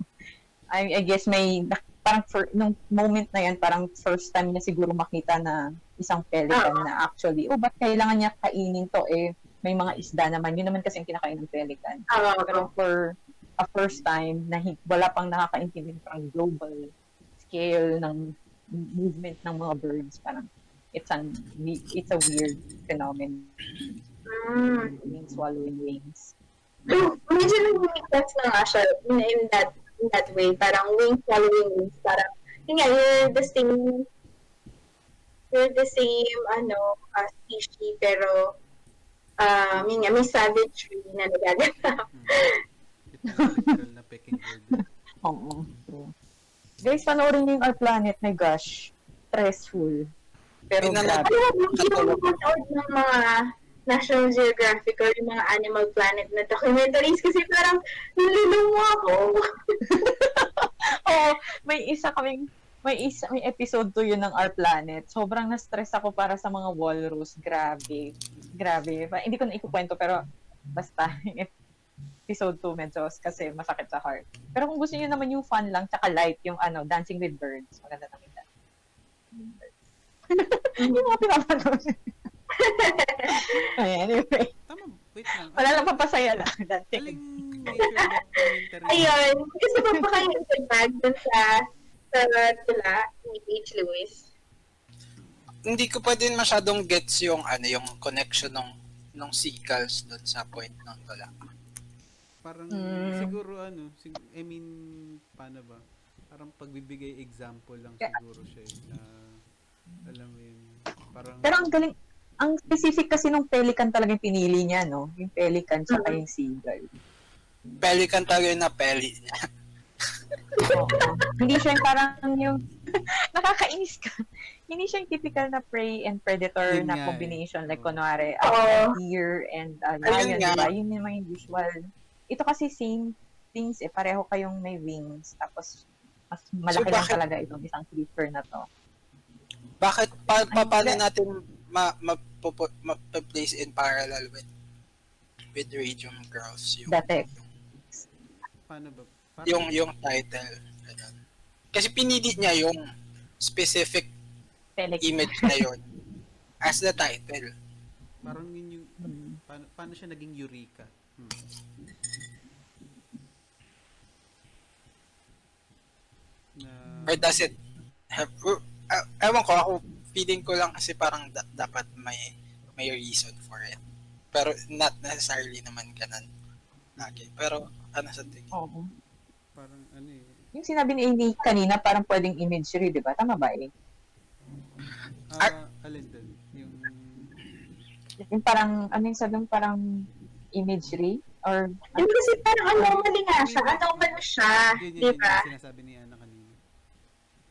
I, I guess may, parang for, nung moment na yan, parang first time niya siguro makita na isang pelican Ah. na actually, oh, ba't kailangan niya kainin to? Eh, may mga isda naman. Yun naman kasi yung kinakain ng pelican. Ah, Pero for a first time na wala pang nakakaintindi ng parang global scale ng movement ng mga birds, parang it's an it's a weird phenomenon. mm. Wings swallowing wings. medyo nag-make na nga siya in, in that in that way. Parang wings following wings. Parang, yun nga, you're the same you're the same, ano, uh, species, pero um, yun nga, may savagery na nagaganap. Literal na pecking order. Oo. true. Guys, panoorin niyo yung Our Planet. My gosh. Stressful. Pero grabe. Ano hindi mo mapanood ng mga National Geographic or yung mga Animal Planet na documentaries kasi parang nilulungo ako. Oo, may isa kaming may isa may episode 2 yun ng Our Planet. Sobrang na-stress ako para sa mga walrus. Grabe. Grabe. Pa- hindi ko na ikukwento pero basta episode 2 medyo kasi masakit sa heart. Pero kung gusto niyo naman yung fun lang tsaka light yung ano Dancing with Birds. Maganda naman yan. yung mga pinapanood. Ay, anyway. Tama, wait lang. Wala lang papasaya lang. Dancing? Ayun, gusto mo pa kayo dun sa sa sila ni H. Lewis. Hindi ko pa din masyadong gets yung ano yung connection ng ng seagulls doon sa point ng tula. Parang Mm. siguro ano, sig- I mean, paano ba? Parang pagbibigay example lang Yeah. siguro siya na alam mo yun, parang Pero ang galing, ang specific kasi nung pelican talaga yung pinili niya, no? Yung pelican tsaka yung seagull. Pelican talaga yun na peli. Hindi siya yung parang yung, nakakainis ka. Hindi siya yung typical na prey and predator Yun na nga eh. combination. Like, Oo. kunwari, uh, deer and uh, lion, diba? Yun yung mga usual. Ito kasi same things eh. Pareho kayong may wings. Tapos, mas malaki lang bakit- talaga itong isang creature na to. Bakit pa, pa, paano natin ma, ma, pupu- ma, place in parallel with with Radium Girls yung Dati. paano ba? Parang, yung yung title. Ganun. Kasi pinili niya yung specific Pelican. image na yun as the title. parang yun yung Hmm. paano, paano siya naging Eureka? Hmm. Na, Or does it have, uh, uh, ewan ko, ako feeling ko lang kasi parang da- dapat may may reason for it. Pero not necessarily naman ganun lagi. Pero ano sa tingin? Oo. eh, Yung sinabi ni Amy kanina, parang pwedeng imagery, di ba? Tama ba eh? ah, alin dun? Yung, Yung parang, ano yung sabi parang imagery? Or, Yung kasi parang anomaly nga siya. Anomaly siya. Di ba? yung sinasabi ni Ana kanina.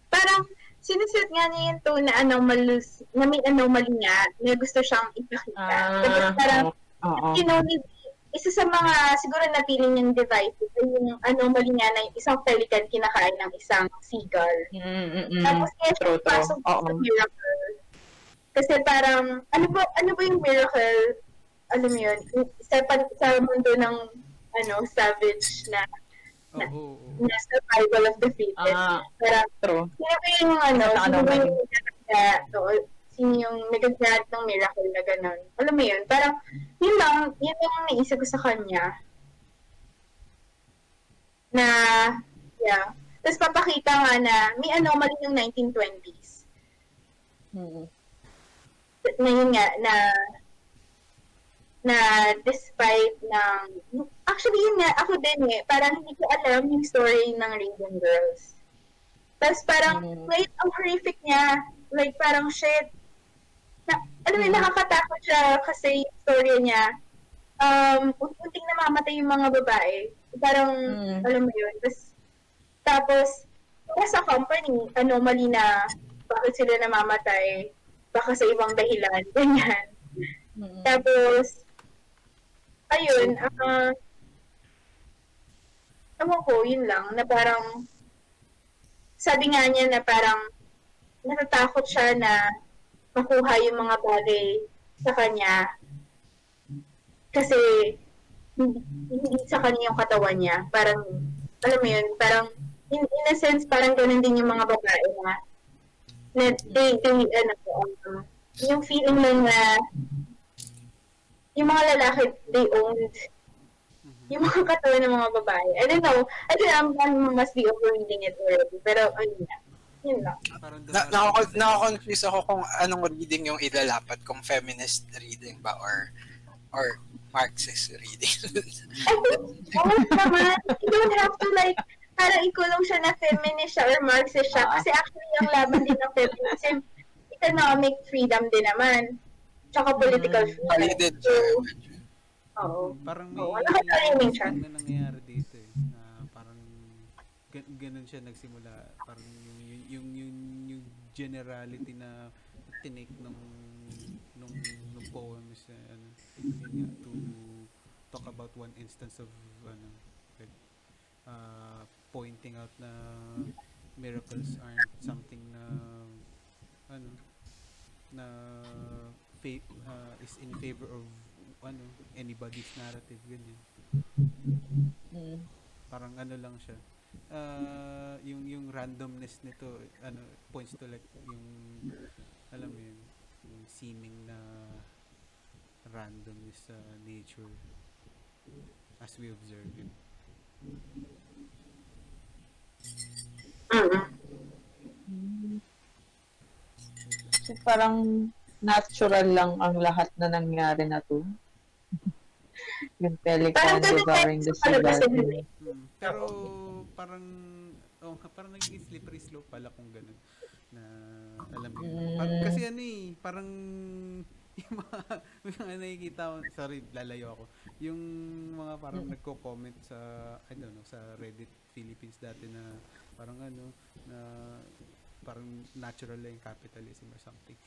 Parang sinuset nga niya yung tone na anomalous, na may anomaly nga, na gusto siyang ipakita. Tapos parang, oo. you know, isa sa mga siguro napili niyang devices ay yung anomaly nga na yung isang pelican kinakain ng isang seagull. Mm-mm. Tapos kaya siya True, true. pasok sa miracle. Kasi parang, ano ba, ano ba yung miracle? Alam mo yun, sa, pan- sa mundo ng ano, savage na, oo. na survival of the fittest. Ah, Parang, true. sino ba yung ano, sino ano ba yung sino yung nagkakaya ng miracle na gano'n? Alam mo yun, parang, yun lang, yun yung naisip ko sa kanya. Na, yeah. Tapos papakita nga na may anomaly yung 1920s. Mm-mm. Na yun nga, na na despite ng actually yun nga ako din eh parang hindi ko alam yung story ng Radiant Girls tapos parang Mm. wait ang horrific niya like parang shit alam mo yun, nakakatakot siya kasi yung story niya um unting namamatay yung mga babae parang Mm. alam mo yun tapos tapos sa company anomaly na bakit sila namamatay baka sa ibang dahilan ganyan Mm-mm. tapos, ayun, ah, ewan ko, yun lang, na parang, sabi nga niya na parang, natatakot siya na makuha yung mga bagay sa kanya. Kasi, hindi, sa kanya yung katawan niya. Parang, alam mo yun, parang, in, in a sense, parang ganun din yung mga babae na, na they, they, ano, um, yung feeling lang na, yung mga lalaki, they owned yung mga katawan ng mga babae. I don't know. I don't know, I'm, I must be overreading it already. Pero, ayun na. Yun lang. Na, sa- nako-confuse ako kung anong reading yung ilalapat, kung feminist reading ba or or Marxist reading. I think, oh, naman, you don't have to like, parang ikulong siya na feminist siya or Marxist siya. Kasi actually, yung laban din ng feminism, economic freedom din naman. Tsaka political freedom. Pali din So, siya. oo. Parang may Oo, nakaka-timing siya. na nangyayari dito eh, na parang gan- ganun siya nagsimula, parang yung yung yung, generality na tinake nung nung, nung poem is uh, ano, yun to talk about one instance of ano, like, uh, pointing out na miracles aren't something na ano na fa- uh, is in favor of ano anybody's narrative ganyan Mm. parang ano lang siya uh, yung yung randomness nito ano points to like yung alam mo yun yung seeming na randomness sa nature as we observe it Mm. So, parang natural lang ang lahat na nangyari na to. yung pelican devouring the eh. Hmm. Pero parang oh, parang naging slippery slope pala kung ganun na alam mo yun. Mm. Parang, kasi ano eh, parang yung mga, mga nakikita ko, sorry, lalayo ako. Yung mga parang nagko-comment sa, I don't know, sa Reddit Philippines dati na parang ano, na parang natural lang yung capitalism or something.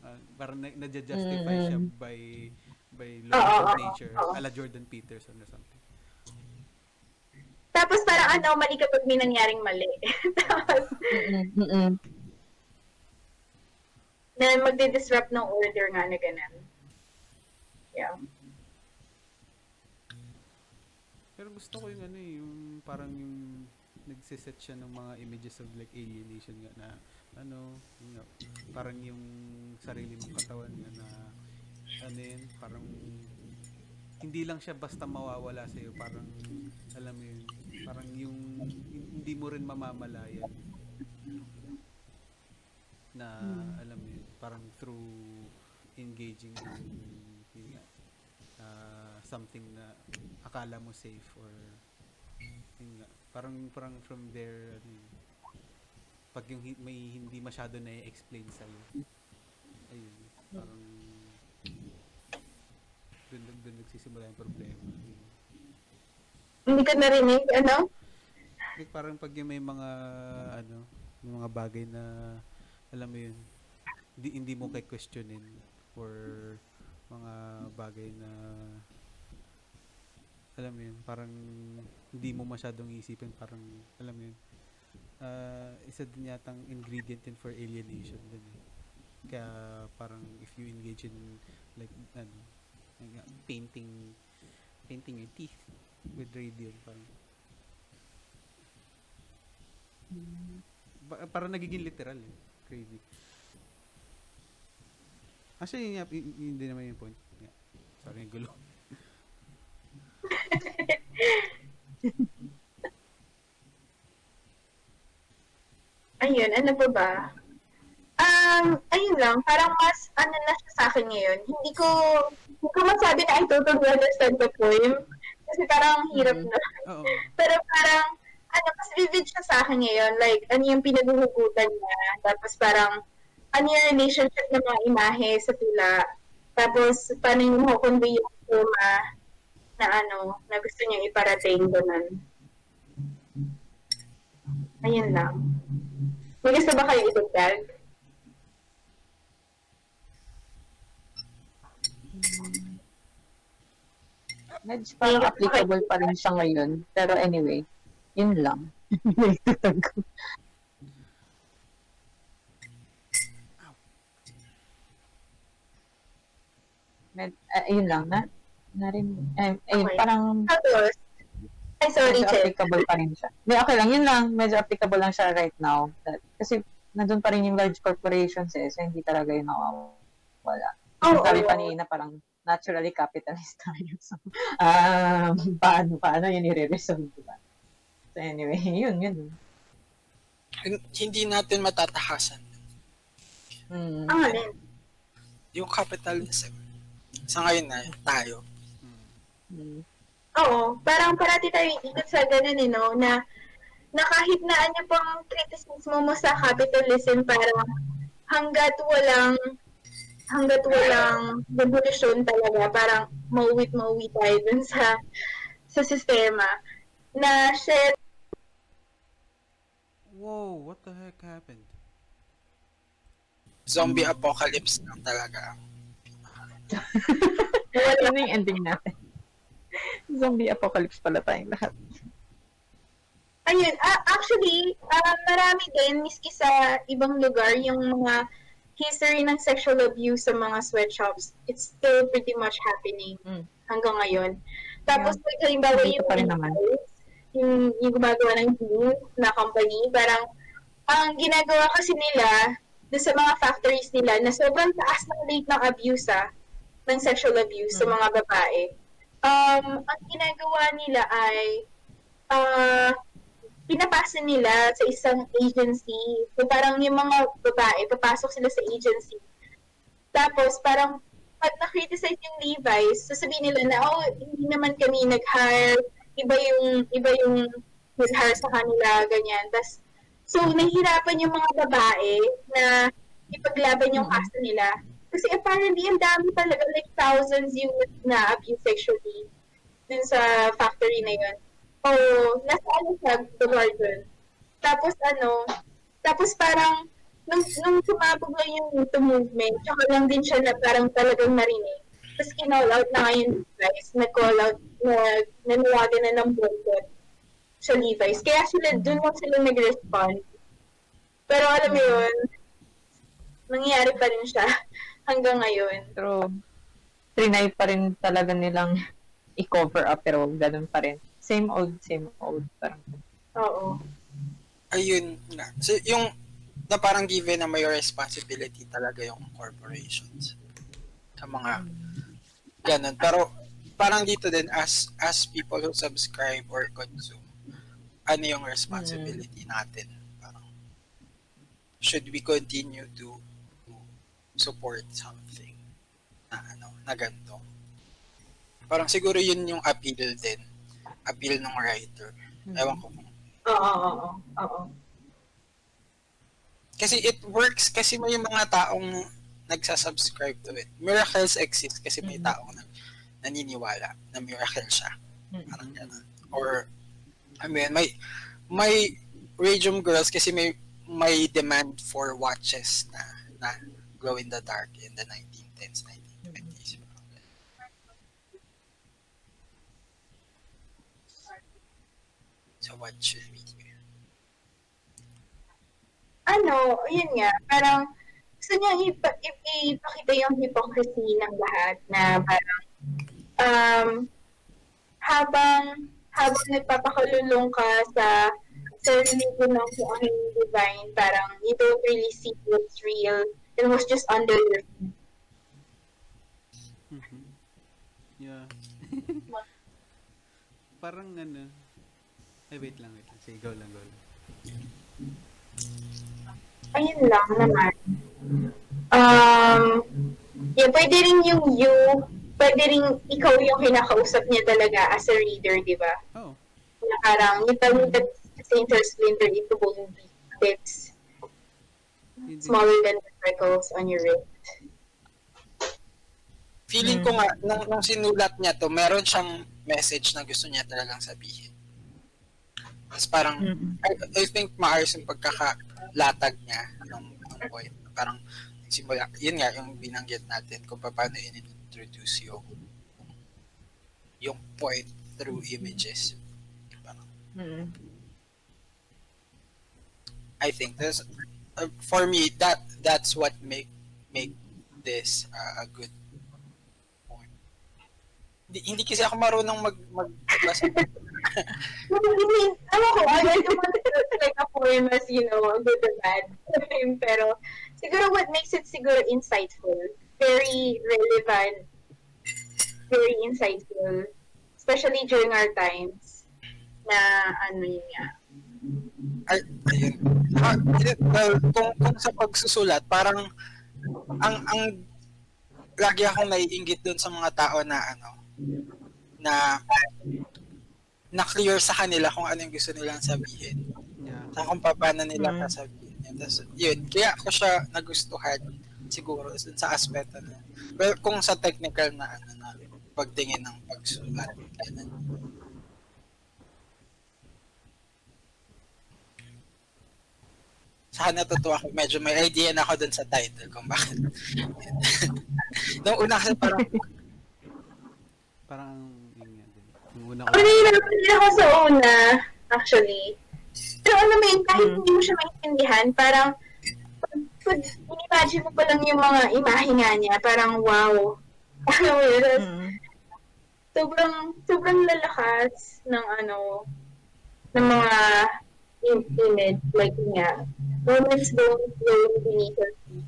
Ah, parang na, na-justify siya Mm-mm. by by oo, of nature, ala Jordan Peterson or something. Tapos parang ano, mali kapag may nangyaring mali. Tapos, Mm-mm, mm-mm. na magdi-disrupt ng order nga na ganun. Yeah. Pero gusto ko yung ano eh, yung parang yung nagsiset siya ng mga images of like alienation nga na ano, yun nga, parang yung sarili mong katawan nga na ano yun, parang hindi lang siya basta mawawala sa iyo, parang alam mo yun, parang yung hindi mo rin mamamalayan. Na alam mo yun, parang through engaging in nga, ah, something na akala mo safe or yun nga, parang parang from there ano yun, pag yung may hindi masyado na i-explain sa iyo ayun parang doon doon doon nagsisimula yung problema. Yun. Hindi ko narinig, ano? like parang pag may mga ano yung mga bagay na alam mo yun hindi, hindi mo kay questionin or mga bagay na alam mo yun parang hindi mo masyadong isipin parang alam mo yun ah, isa din yatang ingredient din for alienation din eh. kaya parang if you engage in like ano painting painting your teeth with radium parang Ba- parang nagiging literal eh. Crazy. Actually, yun, yun din naman yung point. Yeah. Sorry, gulo. Ayun, ano pa ba? Um, ayun lang, parang mas, ano na siya sa akin ngayon. Hindi ko, hindi ko masabi na I totally understand the poem. Kasi parang hirap Mhm. na. Oo. Pero parang, ano, mas vivid siya sa akin ngayon. Like, ano yung pinaghuhugutan niya. Tapos parang, ano yung relationship ng mga imahe sa tula. Tapos, paano yung convey yung tema na ano, na gusto niyang iparating ganun. Ayun lang. May gusto ba kayo idagdag? Medyo parang applicable pa rin siya ngayon. Pero anyway, yun lang. Med, ah, yun lang na. Na rin, eh, ayun, Okay. parang Tapos, ay sorry, medyo applicable pa rin siya. Hindi, okay lang. Yun lang. Medyo applicable lang siya right now. That, kasi nandun pa rin yung large corporations eh. So, hindi talaga yun nawawala. Oo, Sabi oo. kanina, parang naturally capitalist tayo. So, um, paano, paano yun i-resolve, diba? So, anyway, yun, yun. Hin- Hindi natin matatakasan Hmm. Ang alin. yung capitalism. Sa ngayon na tayo. Hmm. Oo, parang parati tayo ikot sa ganun eh, no? Na, na kahit na ano pang criticismo mo sa capitalism, parang hanggat walang hanggat walang revolusyon talaga, parang mauwit mauwi tayo dun sa sa sistema na shit, Whoa, what the heck happened? Zombie apocalypse lang talaga. Wala na yung ending natin. Zombie apocalypse pala tayong lahat. Ayun, ah, actually, ah, marami din, miski sa ibang lugar, yung mga history ng sexual abuse sa mga sweatshops, it's still pretty much happening Mm. hanggang ngayon. Tapos, like, halimbawa yung, pa rin naman. yung, yung gumagawa ng glue na company, parang, ang ginagawa kasi nila, doon sa mga factories nila, na sobrang taas ng rate ng abuse, ah, ng sexual abuse sa Mm. mga babae. Um, ang ginagawa nila ay, ah, pinapasa nila sa isang agency. So, parang yung mga babae, papasok sila sa agency. Tapos, parang, pag na-criticize yung Levi's, sasabihin nila na, oh, hindi naman kami nag-hire, iba yung, iba yung nag-hire sa kanila, ganyan. Tapos, so, nahihirapan yung mga babae na ipaglaban yung Mhm. kaso nila. Kasi apparently, ang dami talaga, like thousands yung na abuse sexually dun sa factory na yun. Oo, nasa ano siya, garden. Tapos ano, tapos parang, nung, nung sumabog lang yung YouTube movement, tsaka lang din siya na parang talagang narinig. Tapos kinall out na ngayon guys, nag-call out, na, nanawagan na ng boycott sa Levi's. Kaya sila, dun lang sila nag-respond. Pero alam mo yun, nangyayari pa rin siya hanggang ngayon. Pero, trinay pa rin talaga nilang i-cover up, pero ganun pa rin. Same old, same old. Parang, Oo. ayun nga. So, yung na parang given na may responsibility talaga yung corporations sa mga ganun. Pero parang dito din as as people who subscribe or consume, ano yung responsibility natin? Parang should we continue to, to support something na ano, na ganito? Parang siguro yun yung appeal din. Appeal ng writer. Ewan ko kung Oo, oo, oo. Oo. Kasi it works kasi may mga taong nagsasubscribe to it. Miracles exist kasi may Mhm. taong na, naniniwala na miracle siya. Mhm. Parang ganun. Or, I mean, may, may Radium Girls kasi may may demand for watches na na glow in the dark in the 1910s, 1920s. So what should we do? ano, yun nga, parang gusto niya ipa- ip- ipakita yung hypocrisy ng lahat na parang um, habang habang nagpapakalulong ka sa sarili ko ng kung ano divine, parang you don't really see what's real and what's just under your feet. Mhm. Yeah. Parang ano. Ay, wait lang, wait lang. Sige, go lang, go lang. Ayun lang naman. Um, yeah, pwede rin yung you, pwede rin ikaw yung kinakausap niya talaga as a reader, di ba? Oh, na parang you tell me that Saint are splintered into golden bits smaller than the freckles on your wrist. Feeling ko nga, nung, nung sinulat niya to, meron siyang message na gusto niya talagang sabihin. Tapos parang, Mm-mm. I, I think maayos yung pagkakalatag niya ng, ng point. Parang, simula, yun nga, yung binanggit natin kung paano in-introduce yung yung point through images. Parang, Mm-mm. I think that's uh, for me that that's what make make this uh, a good point. Hindi, hindi kasi ako marunong mag magbasa. Mean, ano ko, I want to like a poem as, you know, good or bad pero siguro what makes it siguro insightful, very relevant, very insightful, especially during our times, na ano yun nga. Ay, ayun. Yun, well, kung, kung sa pagsusulat, parang ang ang lagi akong naiinggit doon sa mga tao na ano na na clear sa kanila kung ano yung gusto nilang sabihin. Yeah. Sa kung paano nila Mm. sasabihin yun. Tapos, yun, kaya ako siya nagustuhan siguro sa aspeto na. Well, kung sa technical na ano na pagtingin ng pagsulat. Ganun. Saka natutuwa ko, medyo may idea na ako dun sa title kung bakit. Nung una kasi parang, Parang, yun nga din. Yung una ko, din ako sa una, actually. Pero alam mo yun, kahit Mm. hindi mo siya maintindihan, parang, pag, in-imagine mo pa lang yung mga imahe nga niya, parang wow. Alam mo yun, Mm. sobrang, sobrang lalakas ng ano, ng mga im- image, like nga, moments don't flow beneath her feet.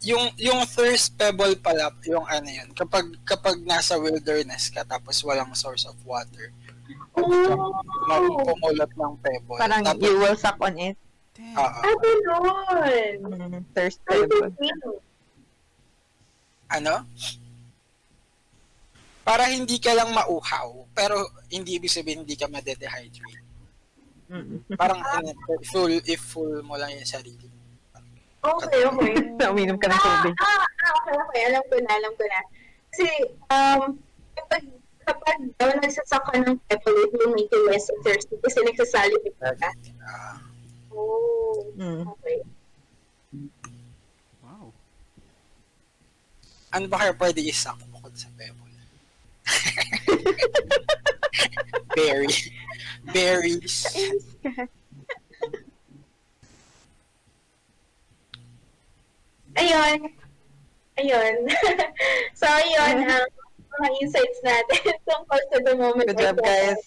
Yung yung thirst pebble pala, yung ano yun, kapag kapag nasa wilderness ka tapos walang source of water, Oh! magpumulot ng pebble. Parang tapos, you will suck on it. Ah, ganun! Mm, thirst pebble. ano? Para hindi ka lang mauhaw, pero hindi ibig sabihin hindi ka ma-dehydrate. Mm. Parang ano, full, if full mo lang yung sarili. Okay, okay. Uminom ka ng Ah, tubig. ah, ah, okay, okay. Alam ko na, alam ko na. Kasi, um, kapag, kapag daw nagsasak ka ng pebble, it will make you less thirsty kasi nagsasalivate ka. Ah, Oh, Mm. okay. Wow. ano ba kaya pwede isak bukod sa pebble? Berry. Berries. Ayun. Ayun. so, ayun ang mga insights natin tungkol sa the moment. Good job, guys.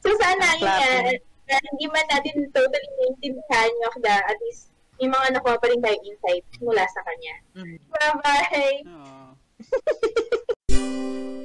So, sana yun yan. na hindi man natin totally naintindihan yung Akda, at least may mga nakuha pa rin tayong insight mula sa kanya. Mm. Bye-bye!